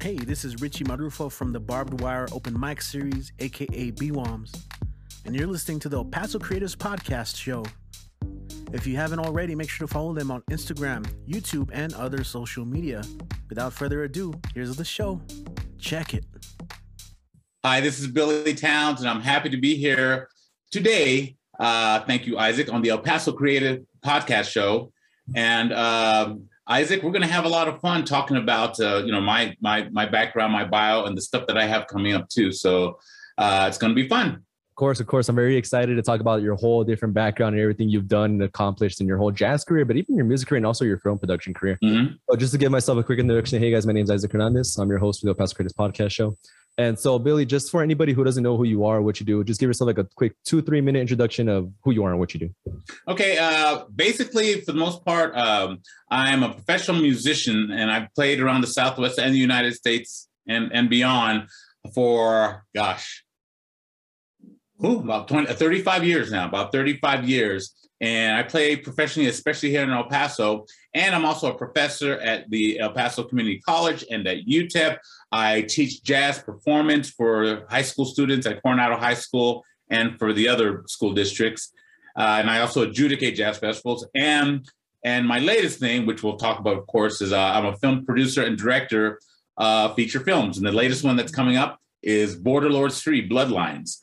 Hey, this is Richie Marufo from the Barbed Wire Open Mic Series, aka BWOMs, and you're listening to the El Paso Creators Podcast Show. If you haven't already, make sure to follow them on Instagram, YouTube, and other social media. Without further ado, here's the show. Check it. Hi, this is Billy Townes, and I'm happy to be here today. Uh, thank you, Isaac, on the El Paso Creative Podcast Show. And um, Isaac, we're going to have a lot of fun talking about uh, you know my my my background, my bio, and the stuff that I have coming up too. So uh, it's going to be fun. Of course, of course, I'm very excited to talk about your whole different background and everything you've done and accomplished in your whole jazz career, but even your music career and also your film production career. Mm-hmm. So just to give myself a quick introduction, hey guys, my name is Isaac Hernandez. I'm your host for the Past Creators Podcast Show. And so, Billy, just for anybody who doesn't know who you are, what you do, just give yourself like a quick two, three minute introduction of who you are and what you do. Okay. Uh, basically, for the most part, um, I'm a professional musician and I've played around the Southwest and the United States and, and beyond for, gosh, ooh, about 20, 35 years now, about 35 years. And I play professionally, especially here in El Paso. And I'm also a professor at the El Paso Community College and at UTEP. I teach jazz performance for high school students at Coronado High School and for the other school districts. Uh, and I also adjudicate jazz festivals. And and my latest thing, which we'll talk about, of course, is uh, I'm a film producer and director of feature films. And the latest one that's coming up is Border Lords 3 Bloodlines.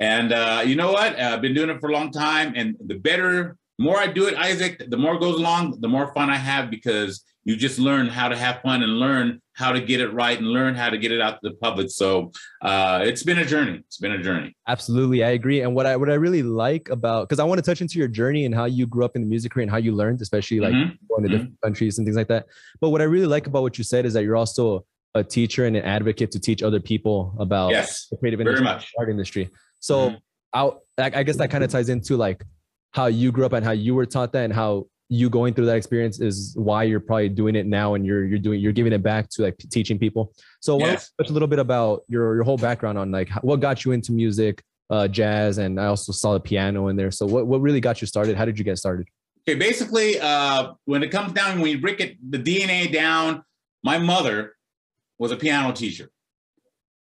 And uh, you know what? Uh, I've been doing it for a long time. And the better, more I do it, Isaac, the more it goes along, the more fun I have because you just learn how to have fun and learn how to get it right and learn how to get it out to the public. So uh, it's been a journey. It's been a journey. Absolutely, I agree. And what I what I really like about because I want to touch into your journey and how you grew up in the music career and how you learned, especially like mm-hmm. going to mm-hmm. different countries and things like that. But what I really like about what you said is that you're also a teacher and an advocate to teach other people about yes, the creative industry, art industry. So mm-hmm. I, I guess that kind of ties into like how you grew up and how you were taught that and how you going through that experience is why you're probably doing it now and you're you're doing you're giving it back to like teaching people. So yes. why don't touch a little bit about your your whole background on like what got you into music, uh, jazz, and I also saw the piano in there. So what what really got you started? How did you get started? Okay, basically, uh, when it comes down when you break it the DNA down, my mother was a piano teacher.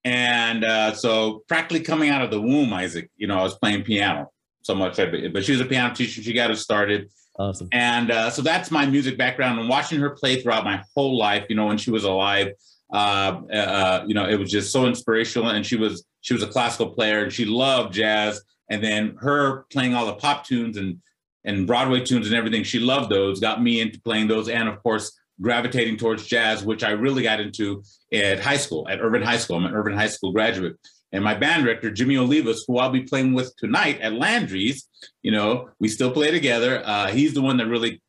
And uh, so practically coming out of the womb, Isaac, you know, I was playing piano so much, but she was a piano teacher. She got us started. Awesome. And uh, so that's my music background and watching her play throughout my whole life, you know, when she was alive, uh, uh, you know, it was just so inspirational. And she was, she was a classical player and she loved jazz. And then her playing all the pop tunes and, and Broadway tunes and everything, she loved those, got me into playing those. And of course, gravitating towards jazz, which I really got into at high school, at Irvin High School. I'm an Irvin High School graduate. And my band director, Jimmy Olivas, who I'll be playing with tonight at Landry's, you know, we still play together. Uh, he's the one that really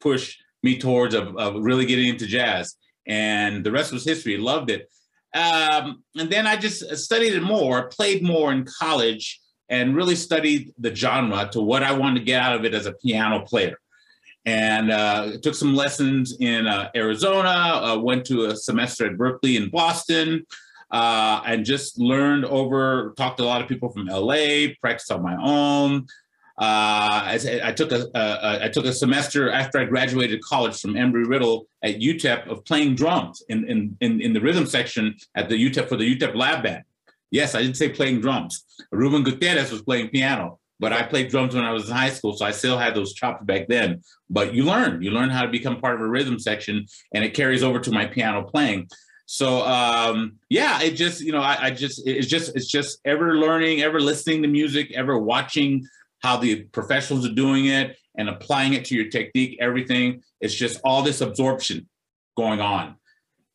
pushed me towards of, really getting into jazz. And the rest was history. Loved it. Um, and then I just studied it more, played more in college, and really studied the genre to what I wanted to get out of it as a piano player and uh, took some lessons in uh, Arizona, uh, went to a semester at Berklee in Boston, uh, and just learned over, talked to a lot of people from LA, practiced on my own. Uh, I, I, took a, I took a semester after I graduated college from Embry-Riddle at UTEP of playing drums in, in, in, in the rhythm section at the UTEP for the UTEP lab band. Yes, I did say playing drums. Ruben Gutierrez was playing piano but I played drums when I was in high school, so I still had those chops back then. But you learn, you learn how to become part of a rhythm section, and it carries over to my piano playing. So um, yeah, it just you know I, I just it's just it's just ever learning, ever listening to music, ever watching how the professionals are doing it and applying it to your technique, everything. It's just all this absorption going on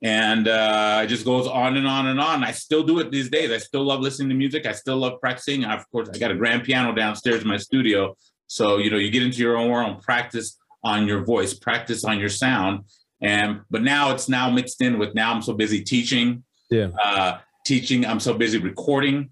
and uh, it just goes on and on and on. I still do it these days. I still love listening to music. I still love practicing. I, of course, I got a grand piano downstairs in my studio. So you know, you get into your own world, practice on your voice, practice on your sound. And but now it's now mixed in with now I'm so busy teaching. Yeah. Uh, teaching. I'm so busy recording.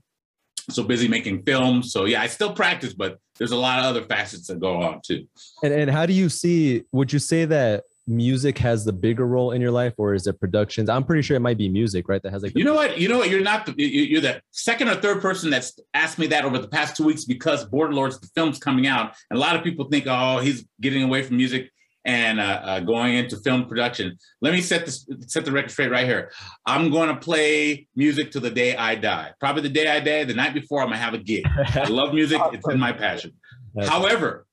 So busy making films. So yeah, I still practice, but there's a lot of other facets that go on too. And and how do you see? Would you say that music has the bigger role in your life or is it productions i'm pretty sure it might be music right that has like you know what you know what you're not the, you're the second or third person that's asked me that over the past two weeks because border lords the film's coming out and a lot of people think oh he's getting away from music and uh, uh, going into film production. Let me set this set the record straight right here. I'm going to play music to the day I die. Probably the day I die, the night before, I'm gonna have a gig. I love music; it's in my passion. However,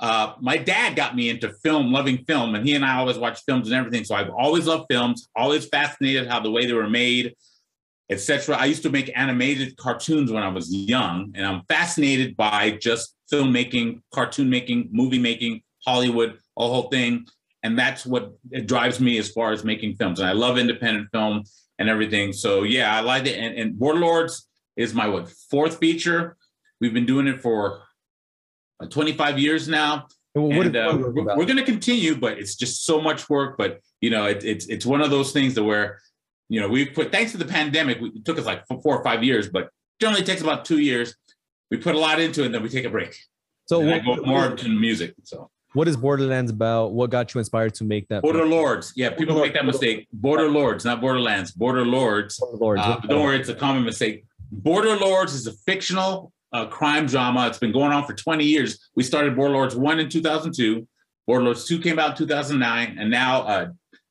uh, my dad got me into film, loving film, and he and I always watched films and everything. So I've always loved films, always fascinated how the way they were made, etc. I used to make animated cartoons when I was young, and I'm fascinated by just filmmaking, cartoon making, movie making, Hollywood, a whole thing. And that's what drives me as far as making films. And I love independent film and everything. So yeah, I like it. And, and Borderlords is my what fourth feature. We've been doing it for uh, 25 years now. and uh, we're, we're going to continue, but it's just so much work. But you know, it, it's it's one of those things that where you know we put thanks to the pandemic, it took us like four or five years, but generally takes about two years. We put a lot into it, and then we take a break. So what, I go more into music. So what is Borderlands about? What got you inspired to make that? Border Lords. Yeah, people Border make that mistake. Border Lords, not Borderlands. Border Lords. Border Lords. Uh, don't worry, it's a common mistake. Border Lords is a fictional uh, crime drama. It's been going on for 20 years. We started Border Lords 1 in 2002. Border Lords 2 came out in 2009. And now, uh,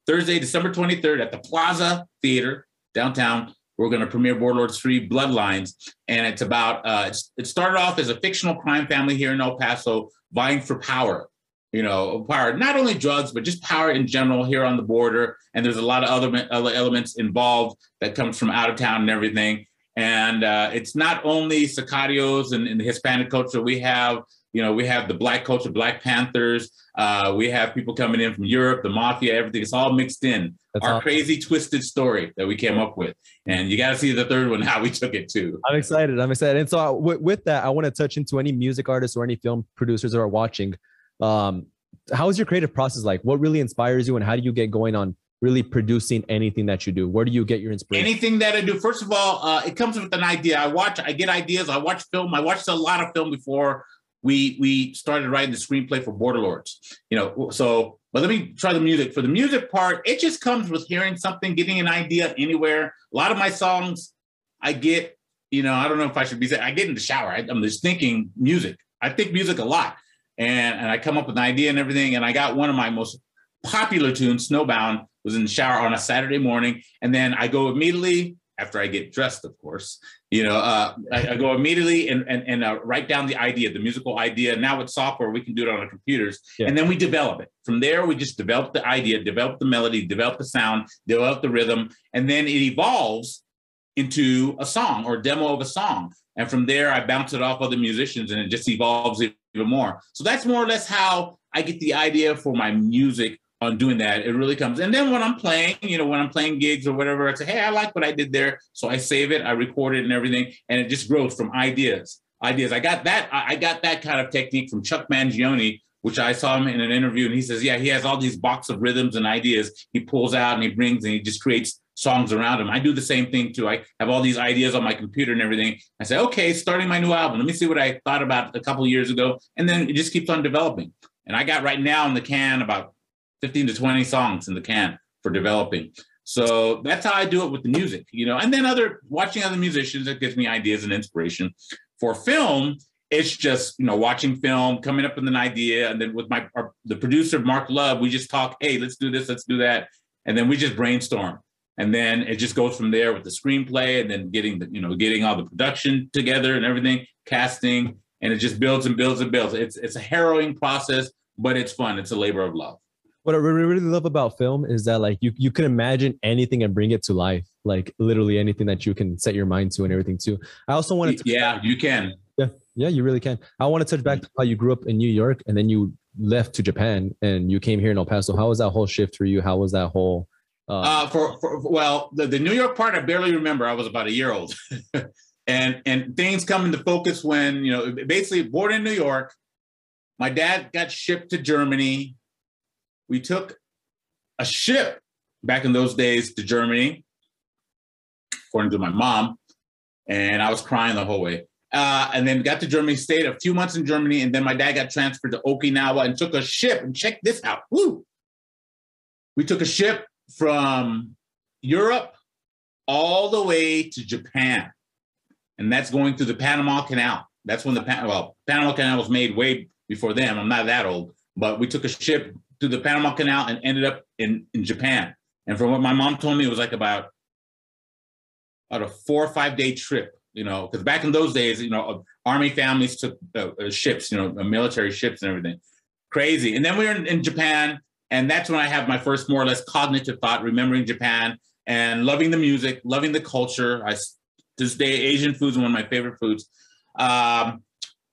Thursday, December 23rd, at the Plaza Theater downtown, we're going to premiere Border Lords 3 Bloodlines. And it's about, uh, it's, it started off as a fictional crime family here in El Paso vying for power. You know, power, not only drugs, but just power in general here on the border. And there's a lot of other, other elements involved that comes from out of town and everything. And uh, it's not only sicarios and, and the Hispanic culture. We have, you know, we have the black culture, Black Panthers. Uh, we have people coming in from Europe, the mafia, everything. It's all mixed in. That's Our awesome. crazy, twisted story that we came up with. And you got to see the third one, how we took it too. I'm excited. I'm excited. And so, uh, with, with that, I want to touch into any music artists or any film producers that are watching. Um, how is your creative process like? What really inspires you, and how do you get going on really producing anything that you do? Where do you get your inspiration? Anything that I do. First of all, uh, it comes with an idea. I watch, I get ideas. I watch film. I watched a lot of film before we we started writing the screenplay for Borderlords. You know, so but let me try the music. For the music part, it just comes with hearing something, getting an idea anywhere. A lot of my songs, I get. You know, I don't know if I should be saying. I get in the shower. I, I'm just thinking music. I think music a lot, and and I come up with an idea and everything. And I got one of my most popular tunes, Snowbound, was in the shower on a Saturday morning, and then I go immediately after I get dressed, of course. You know, uh, I, I, go immediately and and, and uh, write down the idea, the musical idea. Now with software, we can do it on our computers, yeah. and then we develop it. From there, we just develop the idea, develop the melody, develop the sound, develop the rhythm, and then it evolves into a song or a demo of a song. And from there, I bounce it off other musicians, and it just evolves even more. So that's more or less how I get the idea for my music on doing that. It really comes. And then when I'm playing, you know, when I'm playing gigs or whatever, I say, hey, I like what I did there. So I save it, I record it and everything. And it just grows from ideas. Ideas. I got that, I got that kind of technique from Chuck Mangione, which I saw him in an interview. And he says, Yeah, he has all these box of rhythms and ideas he pulls out and he brings and he just creates songs around him. I do the same thing too. I have all these ideas on my computer and everything. I say, okay, starting my new album. Let me see what I thought about a couple years ago. And then it just keeps on developing. And I got right now in the can about 15 to 20 songs in the can for developing. So that's how I do it with the music, you know, and then other watching other musicians, that gives me ideas and inspiration. For film, it's just, you know, watching film, coming up with an idea. And then with my, our, the producer, Mark Love, we just talk, hey, let's do this, let's do that. And then we just brainstorm. And then it just goes from there with the screenplay and then getting the, you know, getting all the production together and everything, casting, and it just builds and builds and builds. It's, it's a harrowing process, but it's fun. It's a labor of love what I really, love about film is that like you you can imagine anything and bring it to life, like literally anything that you can set your mind to and everything too. I also wanted to yeah, you can. Yeah, yeah, you really can. I want to touch back to how you grew up in New York and then you left to Japan and you came here in El Paso. How was that whole shift for you? How was that whole? Uh, uh for, for well, the, the New York part I barely remember. I was about a year old, and and things come into focus when you know basically born in New York. My dad got shipped to Germany we took a ship back in those days to Germany, according to my mom, and I was crying the whole way. Uh, and then got to Germany, stayed a few months in Germany, and then my dad got transferred to Okinawa and took a ship. And check this out. Woo! We took a ship from Europe all the way to Japan. And that's going through the Panama Canal. That's when the well, Panama Canal was made way before them. I'm not that old, but we took a ship to the Panama Canal and ended up in, in Japan. And from what my mom told me, it was like about, about a four or five day trip, you know, because back in those days, you know, army families took uh, uh, ships, you know, military ships and everything. Crazy. And then we were in, in Japan, and that's when I have my first more or less cognitive thought, remembering Japan and loving the music, loving the culture. I this day Asian food is one of my favorite foods. Um,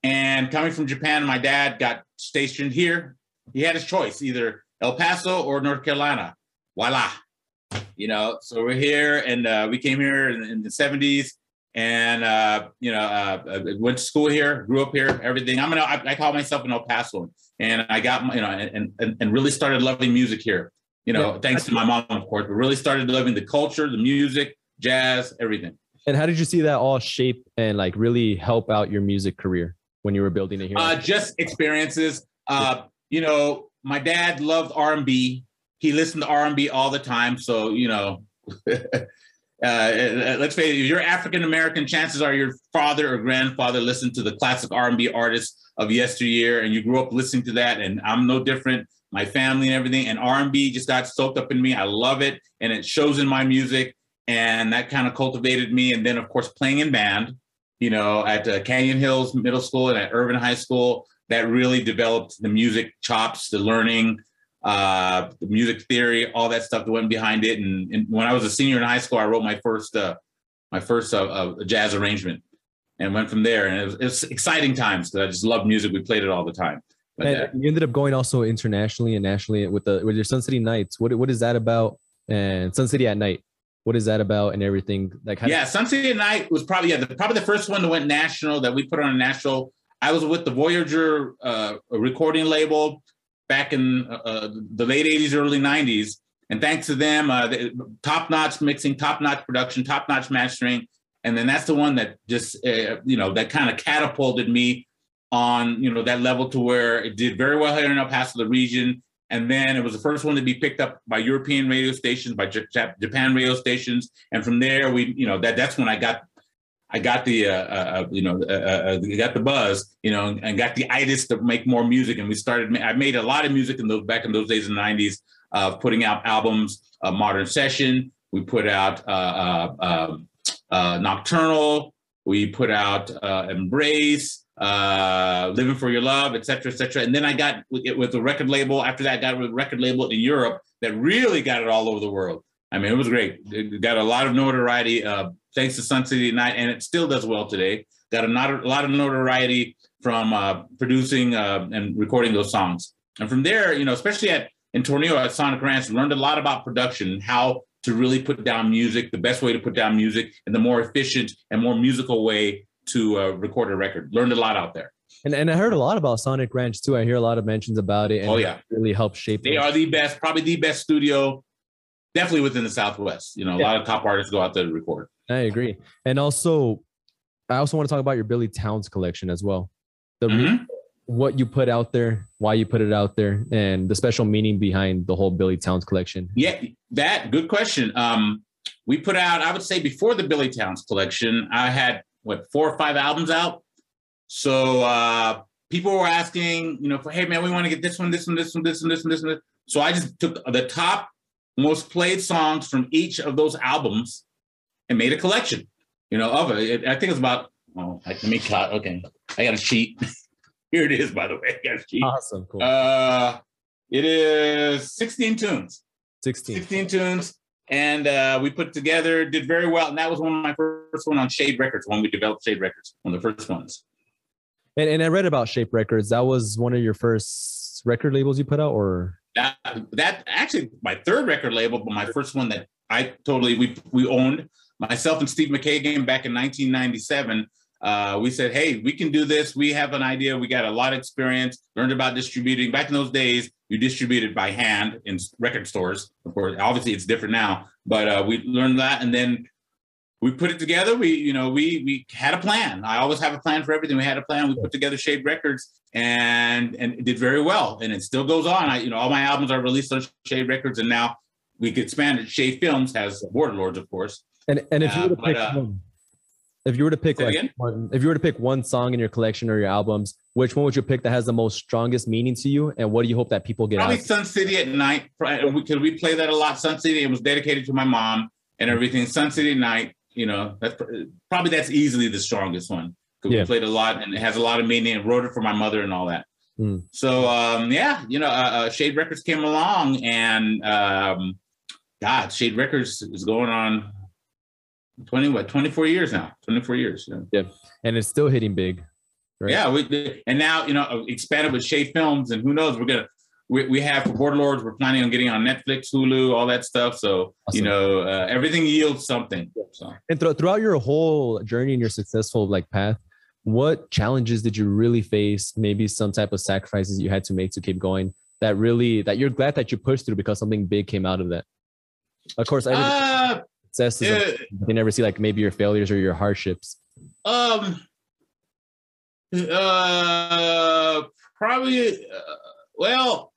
and coming from Japan, my dad got stationed here. He had his choice, either El Paso or North Carolina. Voila. You know, so we're here and uh, we came here in, in the 70s and, uh, you know, uh, went to school here, grew up here, everything. I'm an, I, I call myself an El Paso and I got, you know, and, and, and really started loving music here, you know, yeah. thanks to my mom, of course, but really started loving the culture, the music, jazz, everything. And how did you see that all shape and like really help out your music career when you were building it here? Uh, just experiences. Uh, you know, my dad loved R&B. He listened to R&B all the time. So, you know, uh, let's face it, if you're African American, chances are your father or grandfather listened to the classic R&B artists of yesteryear, and you grew up listening to that. And I'm no different. My family and everything, and R&B just got soaked up in me. I love it, and it shows in my music and that kind of cultivated me. And then, of course, playing in band, you know, at uh, Canyon Hills Middle School and at Irvin High School, that really developed the music chops, the learning, uh, the music theory, all that stuff that went behind it. And, and when I was a senior in high school, I wrote my first uh, my first uh, uh jazz arrangement, and went from there. And it was, it was exciting times because I just loved music. We played it all the time. But, and you ended up going also internationally and nationally with the with your Sun City Nights. What what is that about? And Sun City at Night what is that about and everything like yeah of- sun city at night was probably yeah the, probably the first one that went national that we put on a national i was with the voyager uh, recording label back in uh, uh the late 80s early 90s and thanks to them uh, top notch mixing top notch production top notch mastering. And then that's the one that just uh, you know that kind of catapulted me on you know that level to where it did very well here in el paso the region. And then it was the first one to be picked up by European radio stations, by J- Japan radio stations, and from there we, you know, that that's when I got, I got the, uh, uh, uh you know, uh, uh, uh got the buzz, you know, and got the itis to make more music, and we started. I made a lot of music in those back in those days in the '90s, uh, putting out albums, Modern Session. We put out um, Nocturnal. We put out Embrace Living for Your Love, etc., etc. And then I got it with a record label. After that, I got with a record label in Europe that really got it all over the world. I mean, it was great. It got a lot of notoriety thanks to Sun City Night, and it still does well today. Got a, not, a lot of notoriety from uh, producing uh, and recording those songs. And from there, you know, especially at in Tornillo at Sonic Ranch, learned a lot about production how to really put down music, the best way to put down music, and the more efficient and more musical way to uh, record a record. Learned a lot out there. And, and I heard a lot about Sonic Ranch too. I hear a lot of mentions about it. oh yeah, really helped shape. They them. are the best, probably the best studio, definitely within the Southwest. You know, a yeah. lot of top artists go out there to record. I agree, and also, I also want to talk about your Billy Townes collection as well. The mm-hmm. what you put out there, why you put it out there, and the special meaning behind the whole Billy Townes collection. Yeah, that good question. Um, we put out, I would say, before the Billy Townes collection, I had what four or five albums out. So uh, people were asking, you know, for hey man, we want to get this one, this one, this one, this one, this one, this one. So I just took the top most played songs from each of those albums and made a collection, you know, of it. I think it's about. Oh, let me cut. Okay, I got a sheet. Here it is, by the way. I got a sheet. Awesome, cool. Uh, it is 16 tunes. 16. 16 tunes and uh, we put together, did very well. And that was one of my first one on Shade Records when we developed Shade Records, one of the first ones. And, and I read about Shade Records. That was one of your first record labels you put out, or that that actually my third record label, but my first one that I totally we we owned myself and Steve McKagan back in 1997. Uh, we said, hey, we can do this. We have an idea. We got a lot of experience, learned about distributing. Back in those days, you distributed by hand in record stores. Of course, obviously it's different now, but uh, we learned that, and then we put it together. We, you know, we we had a plan. I always have a plan for everything. We had a plan. We put together Shade Records, and and did very well, and it still goes on. I, you know, all my albums are released on Shade Records, and now we could expand it. Shade Films has Warlords, of course. And and if you were to pick uh, one, if you were to pick like again? one, if you were to pick one song in your collection or your albums, which one would you pick that has the most strongest meaning to you, and what do you hope that people get out of Probably out? Sun City at night. Because we play that a lot. Sun City. It was dedicated to my mom and everything. Sun City at night. You know, that's probably that's easily the strongest one because Yeah. we played a lot and it has a lot of meaning. And wrote it for my mother and all that. Hmm. So um, yeah, you know, uh, uh, Shade Records came along and um, God, Shade Records is going on twenty what twenty four years now. Twenty four years. Yeah. and it's still hitting big. Right. Yeah, we and now you know expanded with Shade Films, and who knows? We're gonna we, we have Borderlords. We're planning on getting on Netflix, Hulu, all that stuff. So you know uh, everything yields something. So And thro- throughout your whole journey and your successful like path, what challenges did you really face? Maybe some type of sacrifices you had to make to keep going. That really that you're glad that you pushed through because something big came out of that. Of course, every uh, success is you never see like maybe your failures or your hardships. um uh probably uh, well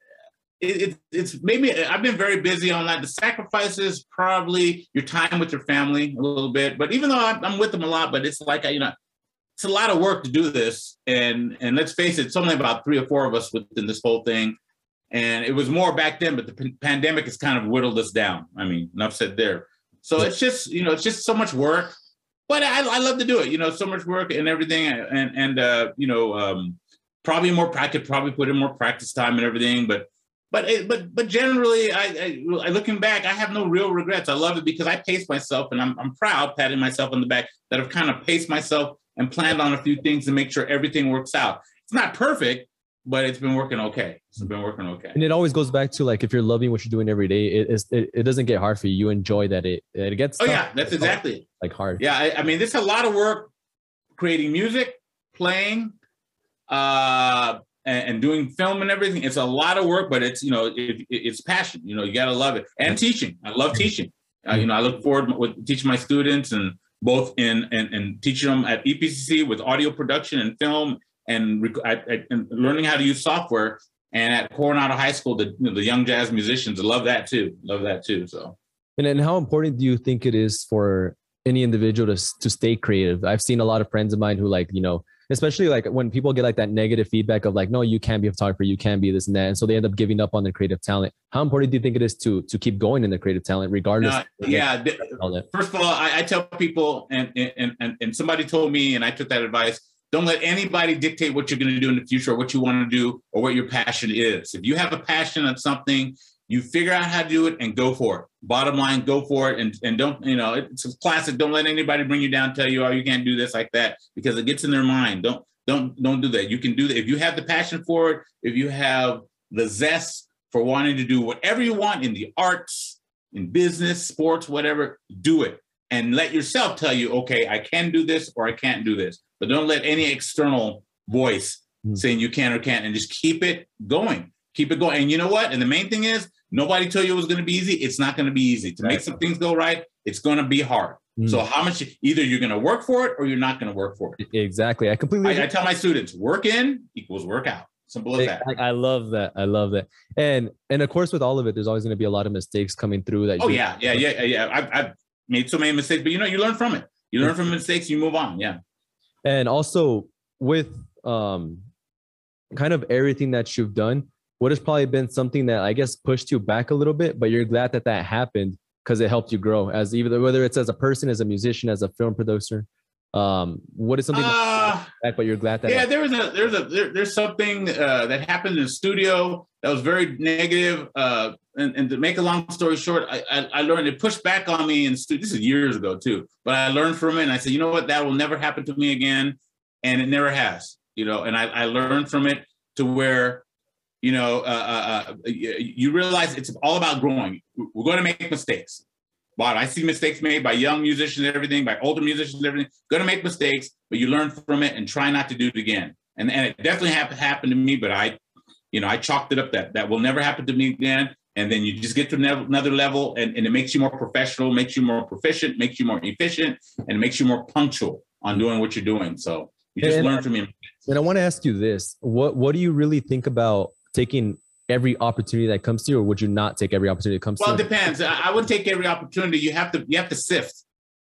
it, it, it's maybe I've been very busy on that. The sacrifices, probably your time with your family a little bit. But even though I'm, I'm with them a lot, but it's like I, you know, it's a lot of work to do this. And and let's face it, it's only about three or four of us within this whole thing. And it was more back then, but the p- pandemic has kind of whittled us down. I mean, enough said there. So it's just you know, it's just so much work. But I, I love to do it. You know, so much work and everything, and and uh, you know, um, probably more. I could probably put in more practice time and everything, but but it, but but generally, I, I, I looking back, I have no real regrets. I love it because I paced myself, and I'm I'm proud, patting myself on the back that I've kind of paced myself and planned on a few things to make sure everything works out. It's not perfect, but it's been working okay. It's been working okay. And it always goes back to like if you're loving what you're doing every day, it is it, it doesn't get hard for you. You enjoy that it it gets Oh tough, yeah, that's exactly it. like hard. Yeah, I, I mean, is a lot of work creating music, playing, uh, and, and doing film and everything. It's a lot of work, but it's you know, it, it- it's passion. You know, you gotta love it. And teaching, I love teaching. Uh, you know, I look forward with teaching my students and both in and, and teaching them at EPCC with audio production and film and, rec- I, I, and learning how to use software. And at Coronado High School, the you know, the young jazz musicians love that too. Love that too. So. And then how important do you think it is for any individual to, to stay creative? I've seen a lot of friends of mine who like, you know, especially like when people get like that negative feedback of like, no, you can't be a photographer, you can't be this and that. And so they end up giving up on their creative talent. How important do you think it is to to keep going in their creative talent regardless? The yeah, negative th- talent? First of all, I, I tell people, and, and and and somebody told me, and I took that advice. Don't let anybody dictate what you're going to do in the future, or what you want to do, or what your passion is. If you have a passion on something, you figure out how to do it and go for it. Bottom line, go for it, and and don't you know it's a classic. Don't let anybody bring you down, tell you, oh, you can't do this like that, because it gets in their mind. Don't don't don't do that. You can do that if you have the passion for it. If you have the zest for wanting to do whatever you want in the arts, in business, sports, whatever, do it. And let yourself tell you, okay, I can do this or I can't do this. But don't let any external voice Mm. saying you can or can't and just keep it going. Keep it going. And you know what? And the main thing is nobody told you it was going to be easy. It's not going to be easy. To make some things go right, it's going to be hard. Mm. So how much either you're going to work for it or you're not going to work for it. Exactly. I completely I. I tell my students, work in equals work out. Simple as that. I, I love that. I love that. And and of course, with all of it, there's always going to be a lot of mistakes coming through. That Oh yeah, yeah, yeah, yeah. I've, I've made so many mistakes, but you know, you learn from it. You learn from mistakes, you move on. Yeah. And also with um, kind of everything that you've done, what has probably been something that I guess pushed you back a little bit, but you're glad that that happened because it helped you grow as either whether it's as a person, as a musician, as a film producer. Um, what is something that Uh, back, but you're glad that yeah, there was a there's a there, there's something uh, that happened in the studio that was very negative. Uh, and, and to make a long story short, I, I, I learned it pushed back on me in stu- this is years ago too. But I learned from it, and I said, you know what, that will never happen to me again, and it never has. You know, and I, I learned from it to where, you know, uh, uh, uh, you realize it's all about growing. We're going to make mistakes. But I see mistakes made by young musicians and everything, by older musicians and everything. Going to make mistakes, but you learn from it and try not to do it again. And, and it definitely happened happened to me, but I, you know, I chalked it up that that will never happen to me again. And then you just get to another level, and, and it makes you more professional, makes you more proficient, makes you more efficient, and it makes you more punctual on doing what you're doing. So you just And- learn from your And I want to ask you this: what What do you really think about taking every opportunity that comes to you, or would you not take every opportunity that comes Well, to you? Well, it depends. I, would take every opportunity. You have to you have to sift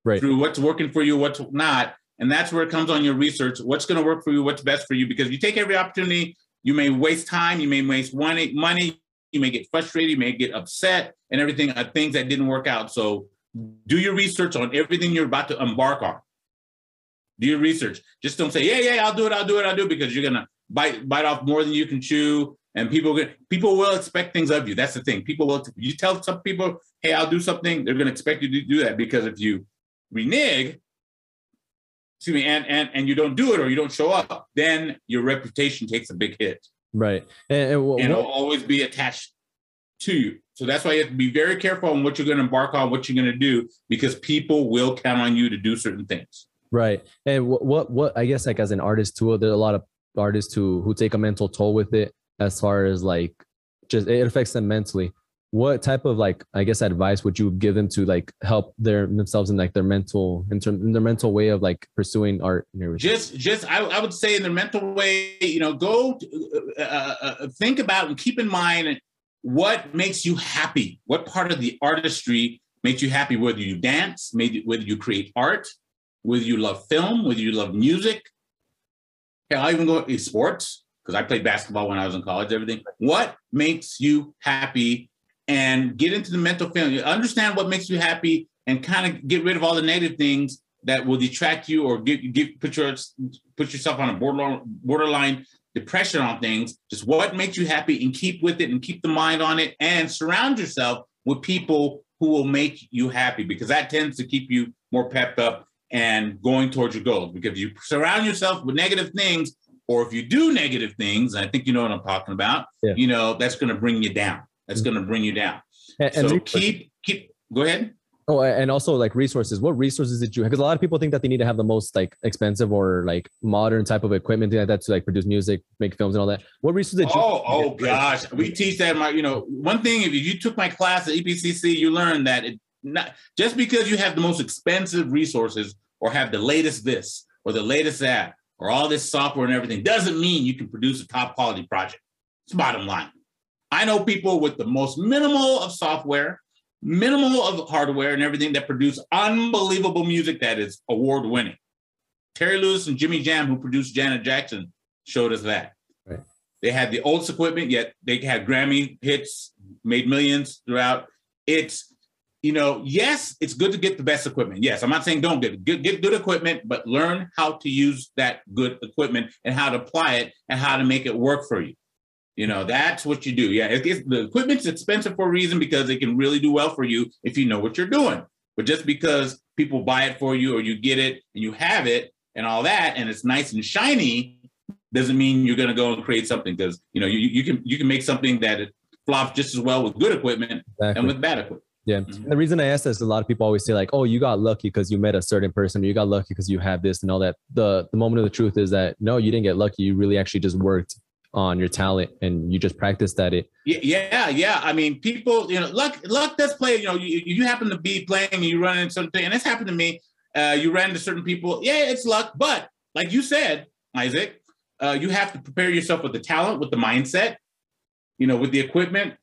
Right. through what's working for you, what's not, And that's where it comes on your research. What's going to work for you? What's best for you? Because you take every opportunity, you may waste time, you may waste money, money, you may get frustrated, you may get upset, and everything uh, things that didn't work out. So do your research on everything you're about to embark on. Do your research. Just don't say, yeah, yeah, I'll do it, I'll do it, I'll do it, because you're gonna bite bite off more than you can chew. And people people will expect things of you. That's the thing. People will you tell some people, hey, I'll do something, they're gonna expect you to do that because if you renege, excuse me, and and and you don't do it or you don't show up, then your reputation takes a big hit. Right. And, and, and it'll always be attached to you. So that's why you have to be very careful on what you're going to embark on, what you're going to do, because people will count on you to do certain things. Right. And what, what, what I guess like as an artist too, there are a lot of artists who who take a mental toll with it as far as like just it affects them mentally. What type of like i guess advice would you give them to like help their themselves in like their mental in, term, in their mental way of like pursuing art just just I, I would say in their mental way you know go uh, uh, uh, think about and keep in mind what makes you happy. What part of the artistry makes you happy? Whether you dance maybe whether you create art whether you love film whether you love music. Yeah i even go sports because i played basketball when i was in college everything what makes you happy and get into the mental feeling. Understand what makes you happy and kind of get rid of all the negative things that will detract you or get, get put your put yourself on a borderline borderline depression on things. Just what makes you happy and keep with it and keep the mind on it and surround yourself with people who will make you happy because that tends to keep you more pepped up and going towards your goals. Because you surround yourself with negative things, or if you do negative things, I think you know what I'm talking about, yeah. you know, that's going to bring you down that's mm-hmm. going to bring you down. And, and so keep keep go ahead. Oh, and also like resources. What resources did you? Because a lot of people think that they need to have the most like expensive or like modern type of equipment like that to like produce music, make films, and all that. What resources did you? Oh, oh gosh, we teach that. My, you know, one thing if you took my class at EPCC, you learned that it not just because you have the most expensive resources or have the latest this or the latest that or all this software and everything doesn't mean you can produce a top quality project. It's bottom line. I know people with the most minimal of software, minimal of hardware, and everything that produce unbelievable music that is award winning. Terry Lewis and Jimmy Jam, who produced Janet Jackson, showed us that. Right. They had the oldest equipment, yet they had Grammy hits, made millions throughout. It's, you know, yes, it's good to get the best equipment. Yes, I'm not saying don't get get, get good equipment, but learn how to use that good equipment and how to apply it and how to make it work for you. You know, that's what you do. Yeah, it, it, the equipment's expensive for a reason because it can really do well for you if you know what you're doing. But just because people buy it for you or you get it and you have it and all that, and it's nice and shiny, doesn't mean you're going to go and create something because you know you, you can you can make something that flops just as well with good equipment exactly. and with bad equipment. Yeah. Mm-hmm. The reason I ask this, a lot of people always say like, "Oh, you got lucky because you met a certain person, or you got lucky because you have this and all that." The the moment of the truth is that no, you didn't get lucky. You really actually just worked on your talent and you just practiced at it. Yeah, yeah, yeah. I mean, people, you know, luck, luck does play. You know, you, you happen to be playing and you run into something, and it's happened to me. Uh, you ran into certain people. Yeah, it's luck, but like you said, Isaac, uh, you have to prepare yourself with the talent, with the mindset, you know, with the equipment,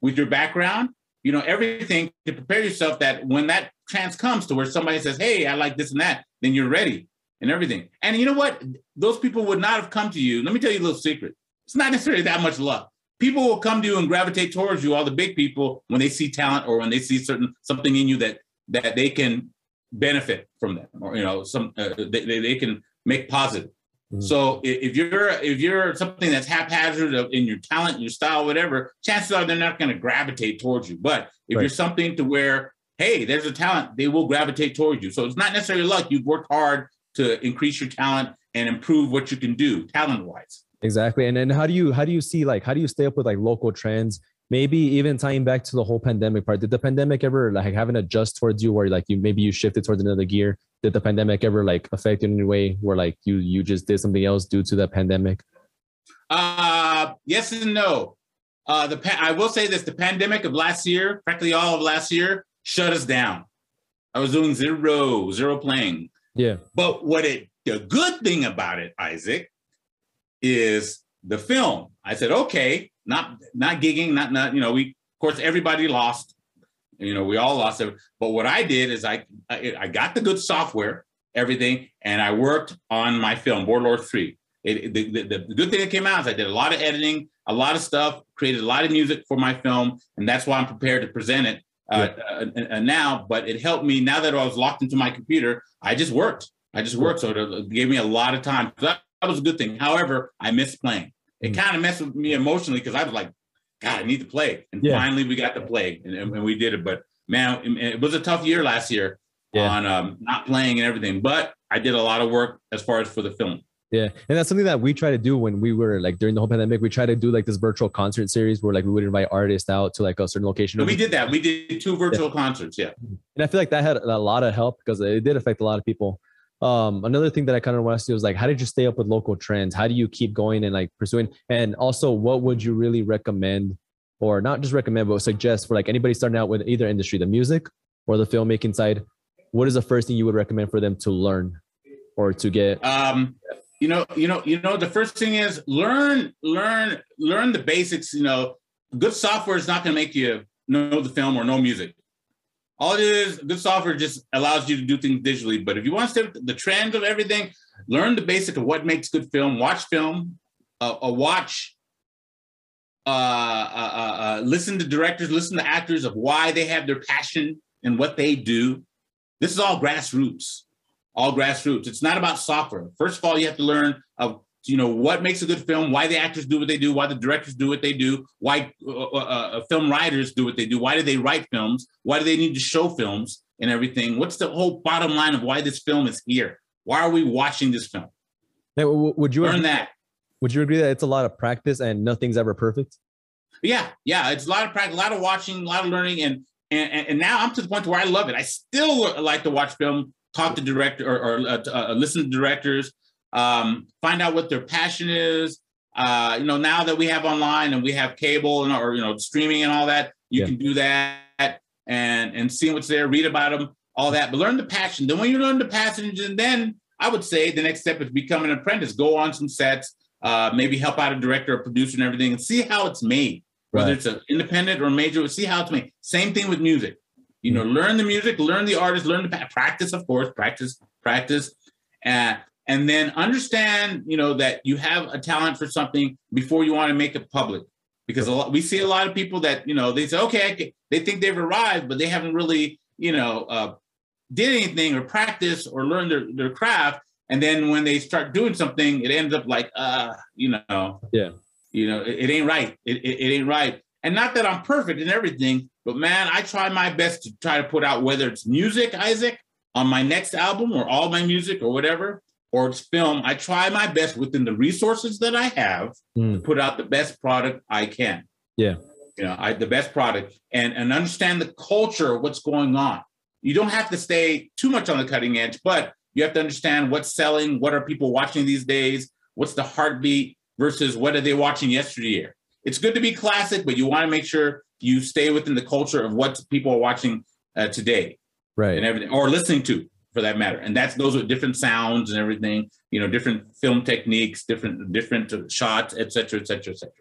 with your background, you know, everything to prepare yourself that when that chance comes to where somebody says, "Hey, I like this and that," then you're ready and everything. And you know what? Those people would not have come to you. Let me tell you a little secret. It's not necessarily that much luck. People will come to you and gravitate towards you, all the big people, when they see talent or when they see certain something in you that that they can benefit from them, or you know, some uh, they, they can make positive. Mm-hmm. So if you're if you're something that's haphazard in your talent, your style, whatever, chances are they're not going to gravitate towards you. But if right. you're something to where, hey, there's a talent, they will gravitate towards you. So it's not necessarily luck. You've worked hard to increase your talent and improve what you can do talent wise exactly and then how do you how do you see like how do you stay up with like local trends maybe even tying back to the whole pandemic part did the pandemic ever like have an adjust towards you where like you maybe you shifted towards another gear? Did the pandemic ever like affect you in any way where like you you just did something else due to the pandemic? Uh yes and no. Uh the pa- i will say this the pandemic of last year practically all of last year shut us down. I was doing zero zero playing. Yeah. But what it the good thing about it, Isaac, is the film. I said, okay, not not gigging, not not you know we of course everybody lost, you know we all lost it. But what I did is I I, I got the good software, everything, and I worked on my film, Warlord 3. It, the, the, the, good thing that came out is I did a lot of editing, a lot of stuff, created a lot of music for my film, and that's why I'm prepared to present it uh, yeah. uh, uh, now. But it helped me now that I was locked into my computer. I just worked. I just worked, so it gave me a lot of time. That, that was a good thing. However, I missed playing. It mm. kind of messed with me emotionally because I was like, God, I need to play. And yeah. finally, we got to play, and, and, we did it. But man, it, it was a tough year last year yeah. on um, not playing and everything. But I did a lot of work as far as for the film. Yeah, and that's something that we try to do when we were like during the whole pandemic. We try to do like this virtual concert series where like we would invite artists out to like a certain location. we did that. We did two virtual yeah. concerts. Yeah, and I feel like that had a lot of help because it did affect a lot of people. Um, another thing that I kind of want to see was like, how did you stay up with local trends? How do you keep going and like pursuing? And also, what would you really recommend, or not just recommend, but suggest for like anybody starting out with either industry, the music or the filmmaking side? What is the first thing you would recommend for them to learn or to get? Um, you know, you know, you know, the first thing is learn, learn, learn the basics. You know, good software is not going to make you know the film or know music. All it is, good software just allows you to do things digitally. But if you want to stay the trends of everything, learn the basic of what makes good film. Watch film, uh, uh watch, uh, uh, uh, uh, listen to directors, listen to actors of why they have their passion and what they do. This is all grassroots all grassroots. It's not about software. First of all, you have to learn of you know what makes a good film, why the actors do what they do, why the directors do what they do, why uh, uh, uh, film writers do what they do, why do they write films, why do they need to show films and everything. What's the whole bottom line of why this film is here? Why are we watching this film? Now, would you learn agree, that? Would you agree that it's a lot of practice and nothing's ever perfect? Yeah, yeah, it's a lot of practice, a lot of watching, a lot of learning, and and, and now I'm to the point where I love it. I still like to watch film talk to director or, or uh, uh, listen to directors, um, find out what their passion is. Uh, you know, now that we have online and we have cable and or you know streaming and all that, you yeah. can do that and and see what's there, read about them, all that. But learn the passion. Then when you learn the passion, and then I would say the next step is become an apprentice. Go on some sets, uh, maybe help out a director or producer and everything, and see how it's made. Right. Whether it's an independent or major, see how it's made. Same thing with music. You know, learn the music, learn the artist, learn the practice, of course, practice, practice, and and then understand, you know, that you have a talent for something before you want to make it public. Because a lot, we see a lot of people that you know they say, okay, they think they've arrived, but they haven't really, you know, uh, did anything or practice or learn their their craft. And then when they start doing something, it ends up like, uh, you know, yeah, you know, it, it ain't right. It, it, it ain't right. And not that I'm perfect in everything, but man, I try my best to try to put out whether it's music, Isaac, on my next album or all my music or whatever, or it's film. I try my best within the resources that I have mm. to put out the best product I can. Yeah. You know, I, the best product and, and understand the culture of what's going on. You don't have to stay too much on the cutting edge, but you have to understand what's selling, what are people watching these days, what's the heartbeat versus what are they watching yesterday. It's good to be classic, but you want to make sure you stay within the culture of what people are watching uh, today, right, and everything, or listening to, for that matter. And that's those are different sounds and everything. You know, different film techniques, different different shots, etc., etc., etc.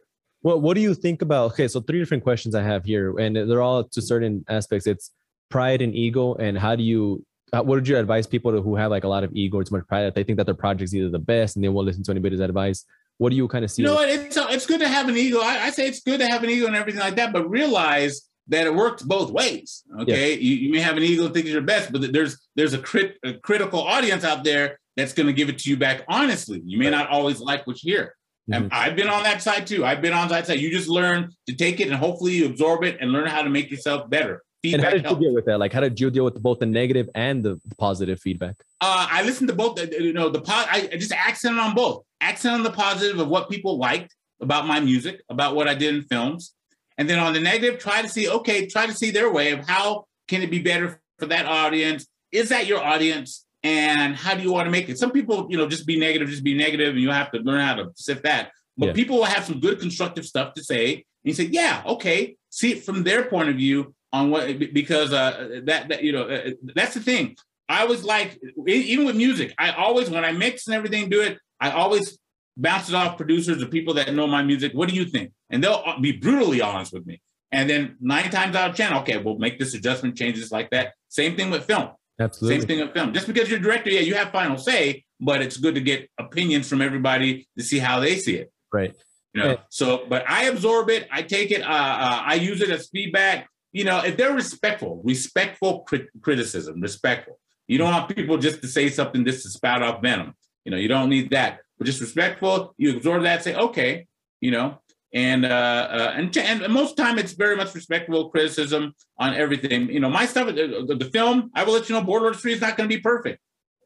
Well, what do you think about? Okay, so three different questions I have here, and they're all to certain aspects. It's pride and ego, and how do you? What would you advise people to, who have like a lot of ego or too much pride that they think that their project's either the best and they won't listen to anybody's advice? What do you kind of see? You know what? It's it's good to have an ego. I, I, say it's good to have an ego and everything like that, but realize that it works both ways. Okay, yeah. you, you, may have an ego thinking you're best, but there's there's a, crit, a critical audience out there that's going to give it to you back honestly. You may right. not always like what you hear. Mm-hmm. And I've been on that side too. I've been on that side. You just learn to take it and hopefully you absorb it and learn how to make yourself better. Feedback and how did helps. you deal with that? Like, how did you deal with both the negative and the positive feedback? Uh, I listened to both. You know, the pod. I just accent on both. Accent on the positive of what people liked about my music, about what I did in films, and then on the negative, try to see. Okay, try to see their way of how can it be better for that audience. Is that your audience? And how do you want to make it? Some people, you know, just be negative, just be negative, and you have to learn how to sift that. But yeah. people will have some good constructive stuff to say. And you say, yeah, okay, see it from their point of view on what because uh, that that you know uh, that's the thing. I was like even with music, I always when I mix and everything, do it. I always bounce it off producers or people that know my music. What do you think? And they'll be brutally honest with me. And then nine times out of ten, okay, we'll make this adjustment, changes like that. Same thing with film. Absolutely. Same thing with film. Just because you're director, yeah, you have final say, but it's good to get opinions from everybody to see how they see it. Right. You know, Yeah. so but I absorb it. I take it. Uh, uh, I use it as feedback. You know, if they're respectful, respectful crit- criticism, respectful. You don't want people just to say something just to spout off venom. You know, you don't need that. But just respectful. You absorb that. Say, okay. You know, and uh, uh and and most time it's very much respectful criticism on everything. You know, my stuff, the, the, the film. I will let you know. Borderlords Three is not going to be perfect.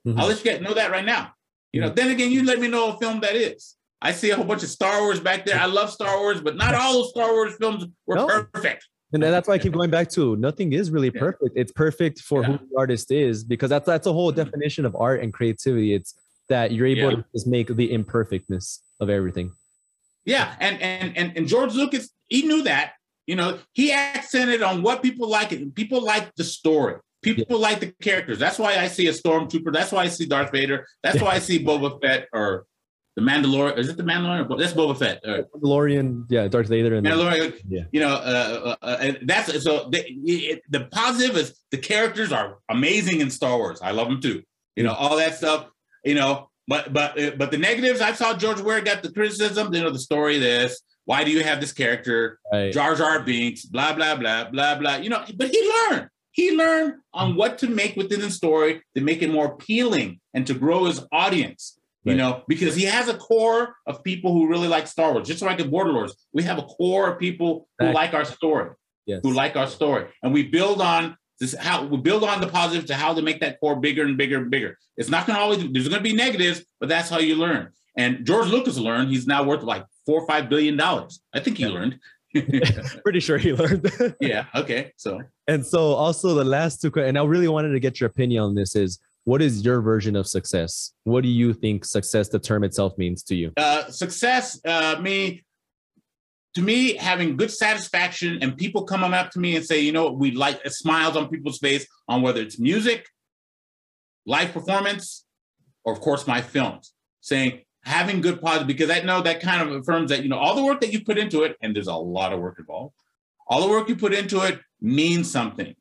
Mhm. I'll let you get know that right now. You know, then again, you let me know a film that is. I see a whole bunch of Star Wars back there. I love Star Wars, but not all those Star Wars films were No. perfect. And that's why I keep going back to nothing is really perfect. It's perfect for Yeah. who the artist is because that's that's a whole definition of art and creativity. It's that you're able Yeah. to just make the imperfectness of everything. Yeah, and and and and George Lucas, he knew that. You know, he accented on what people like. It people like the story. People like the characters. That's why I see a stormtrooper. That's why I see Darth Vader. That's why I see Boba Fett or the Mandalorian. Is it the Mandalorian? That's Boba Fett. Uh, Mandalorian, yeah, Darth Vader, and Mandalorian. Yeah. You know, uh, uh, uh, and that's so. The, it, the positive is the characters are amazing in Star Wars. I love them too. You know, all that stuff. You know, but but uh, but the negatives. I saw George Ware got the criticism. You know, the story. This. Why do you have this character? right. Jar Jar Binks. Blah blah blah blah blah. You know, but he learned. He learned on what to make within the story to make it more appealing and to grow his audience. You know, because he has a core of people who really like Star Wars, just like in Borderlords. We have a core of people who Exactly. like our story, yes. who like our story, and we build on this. How we build on the positive to how to make that core bigger and bigger and bigger. It's not going to always. There's going to be negatives, but that's how you learn. And George Lucas learned. He's now worth like four or five billion dollars. I think he learned. Pretty sure he learned. yeah. Okay. So. and so also the last two and I really wanted to get your opinion on this is what is your version of success? What do you think success the term itself means to you? uh, success uh, me to me having good satisfaction and people coming up to me and say you know we like uh, smiles on people's face on whether it's music live performance or of course my films saying having good positive because i know that kind of affirms that you know all the work that you put into it and there's a lot of work involved all the work you put into it means something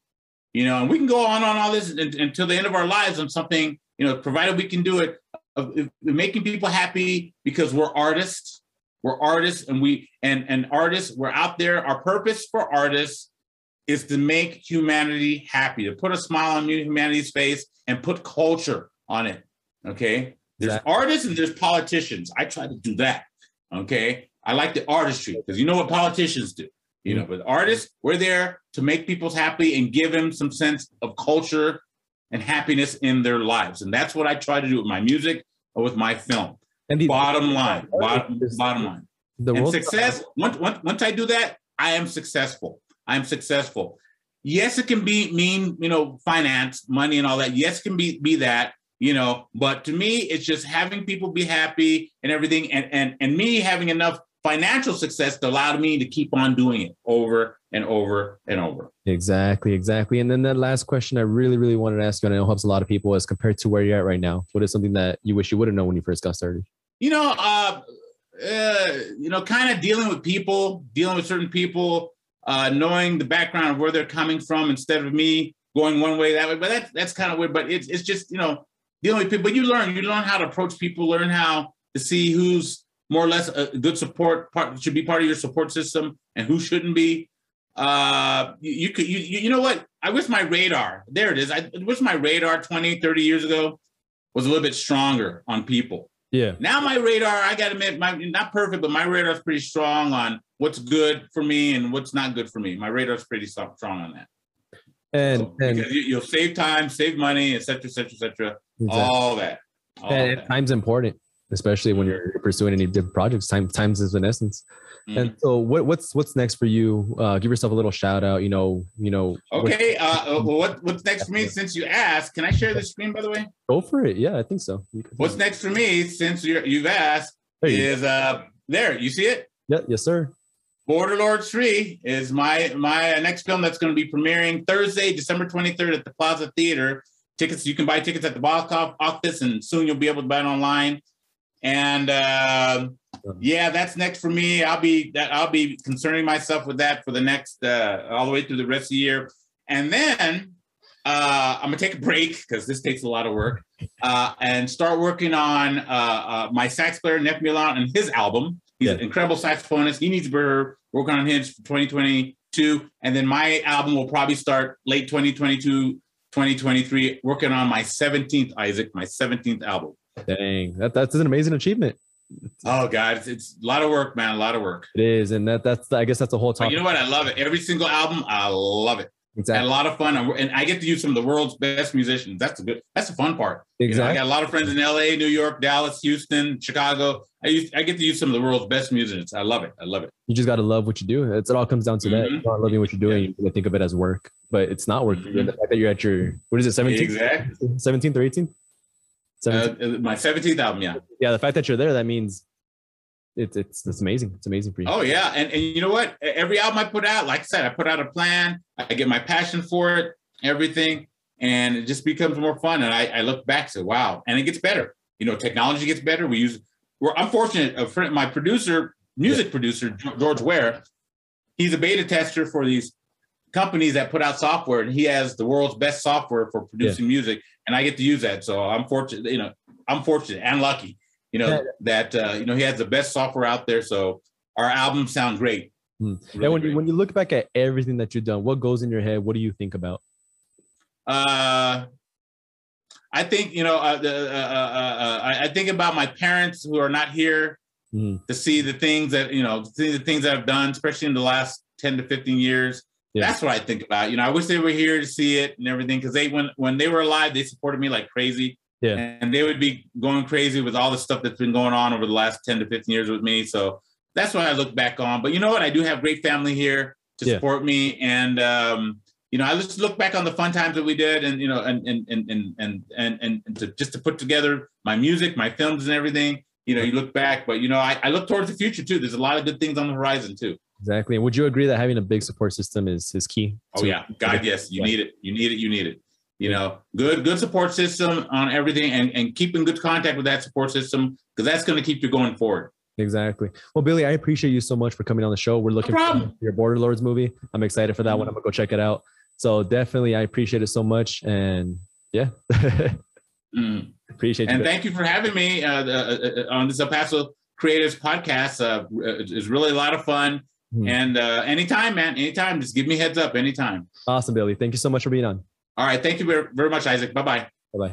you know and we can go on on all this until the end of our lives on something you know provided we can do it of making people happy because we're artists we're artists and we and and artists we're out there. Our purpose for artists is to make humanity happy to put a smile on humanity's face and put culture on it okay? There's Exactly. artists and there's politicians. I try to do that okay? I like the artistry because you know what politicians do you know? Mm-hmm. But artists we're there to make people happy and give them some sense of culture and happiness in their lives. And that's what i try to do with my music or with my film And the bottom line bottom, bottom line. the and success once, once once i do that i am successful. I'm successful. Yes it can be mean you know finance money and all that. Yes it can be be that you know but to me it's just having people be happy and everything and and and me having enough financial success to allow me to keep on doing it over and over and over Exactly, exactly. And then that last question I really, really wanted to ask you, and I know helps a lot of people, is compared to where you're at right now, what is something that you wish you would have known when you first got started? you know, uh, uh, you know, kind of dealing with people, dealing with certain people, uh, knowing the background of where they're coming from instead of me going one way that way. But that's that's kind of weird. But it's it's just you know dealing with people. But you learn, you learn how to approach people, learn how to see who's more or less a good support part should be part of your support system and who shouldn't be. Uh, you, you could you you know what? I wish my radar there it is. I wish my radar 20, 30 years ago was a little bit stronger on people. Yeah. Now my radar, I got to admit, my not perfect, but my radar is pretty strong on what's good for me and what's not good for me. My radar is pretty strong on that. And So, and, you, you'll save time, save money, et cetera, et cetera, et cetera. All that. All and that. time's important, especially when you're pursuing any different projects. Time times is an essence. Mhm. And so what what's what's next for you? Uh give yourself a little shout out, you know, you know. Okay. Uh, uh, well, what what's next for me? Since you asked, can I share the screen? By the way, go for it. Yeah, I think so. What's next for me? Since you're, you've asked, There you is uh there. You see it? Yeah, yes, sir. Borderlords 3 is my my next film that's going to be premiering Thursday, December 23rd at the Plaza Theater. Tickets you can buy tickets at the box off- office, and soon you'll be able to buy it online. And uh, yeah, that's next for me. I'll be that I'll be concerning myself with that for the next uh, all the way through the rest of the year. And then uh, I'm gonna take a break because this takes a lot of work, uh, and start working on uh, uh, my sax player Neff Milan and his album. He's Yeah. an incredible saxophonist. He needs to be working on his for 2022, and then my album will probably start late 2022, 2023, working on my 17th Isaac, my 17th album. Dang, that, that's an amazing achievement. Oh God, it's, it's a lot of work, man, a lot of work. It is, and that that's I guess that's the whole But you know what? I love it. Every single album, I love it. I had a lot of fun, and and I get to use some of the world's best musicians. That's the good. That's the fun part. You know, I got a lot of friends in LA, New York, Dallas, Houston, Chicago. I use, I get to use some of the world's best musicians. I love it. I love it. You just got to love what you do. It's, it all comes down to that. Mhm. You're not loving what you're doing. Going to think of it as work, but it's not work. Mhm. The fact that you're at your, what is it, 17th? Exactly. 17th or 18th? 17th. Uh, my 17th album, yeah. yeah, the fact that you're there, that means it's it's it's amazing. It's amazing for you. Oh yeah, and and you know what? Every album I put out, like I said, I put out a plan. I get my passion for it, everything, and it just becomes more fun. And I, I look back, say, wow, and it gets better. You know, technology gets better. We use. We're, I'm. A friend, my producer, music producer George Ware, he's a beta tester for these companies that put out software, and he has the world's best software for producing music, and I get to use that. So I'm fortunate. You know, I'm fortunate and lucky. You know Yeah. that uh, you know he has the best software out there. So our albums sound great. Hmm. Really and when great. you, when you look back at everything that you've done, what goes in your head? What do you think about? Uh, I think you know. Uh, the, uh, uh, uh, I, I think about my parents who are not here Mhm. to see the things that you know, see the things that I've done, especially in the last ten to fifteen years. Yeah. That's what I think about. You know, I wish they were here to see it and everything because they when when they were alive, they supported me like crazy. Yeah. and they would be going crazy with all the stuff that's been going on over the last ten to fifteen years with me. So that's what I look back on. But you know what? I do have great family here to Yeah. support me, and um, you know, I just look back on the fun times that we did, and you know, and and and and and and, and to, just to put together my music, my films, and everything. You know, you look back, but you know, I, I look towards the future too. There's a lot of good things on the horizon too. Exactly. And would you agree that having a big support system is is key? Oh yeah, God, yes, you need it. You need it. You need it. You know, good good support system on everything, and and keep in good contact with that support system because that's going to keep you going forward. Exactly. Well, Billy, I appreciate you so much for coming on the show. We're looking problem. for your Border Lords movie. I'm excited for that one. I'm gonna go check it out. So definitely, I appreciate it so much, and yeah, Mm. appreciate And you. thank you for having me uh, uh, uh, on this El Paso Creatives podcast. Uh, it's really a lot of fun. Hmm. And uh, anytime, man, anytime, just give me heads up anytime. Awesome, Billy. Thank you so much for being on. All right. Thank you very, very much, Isaac. Bye bye. Bye bye.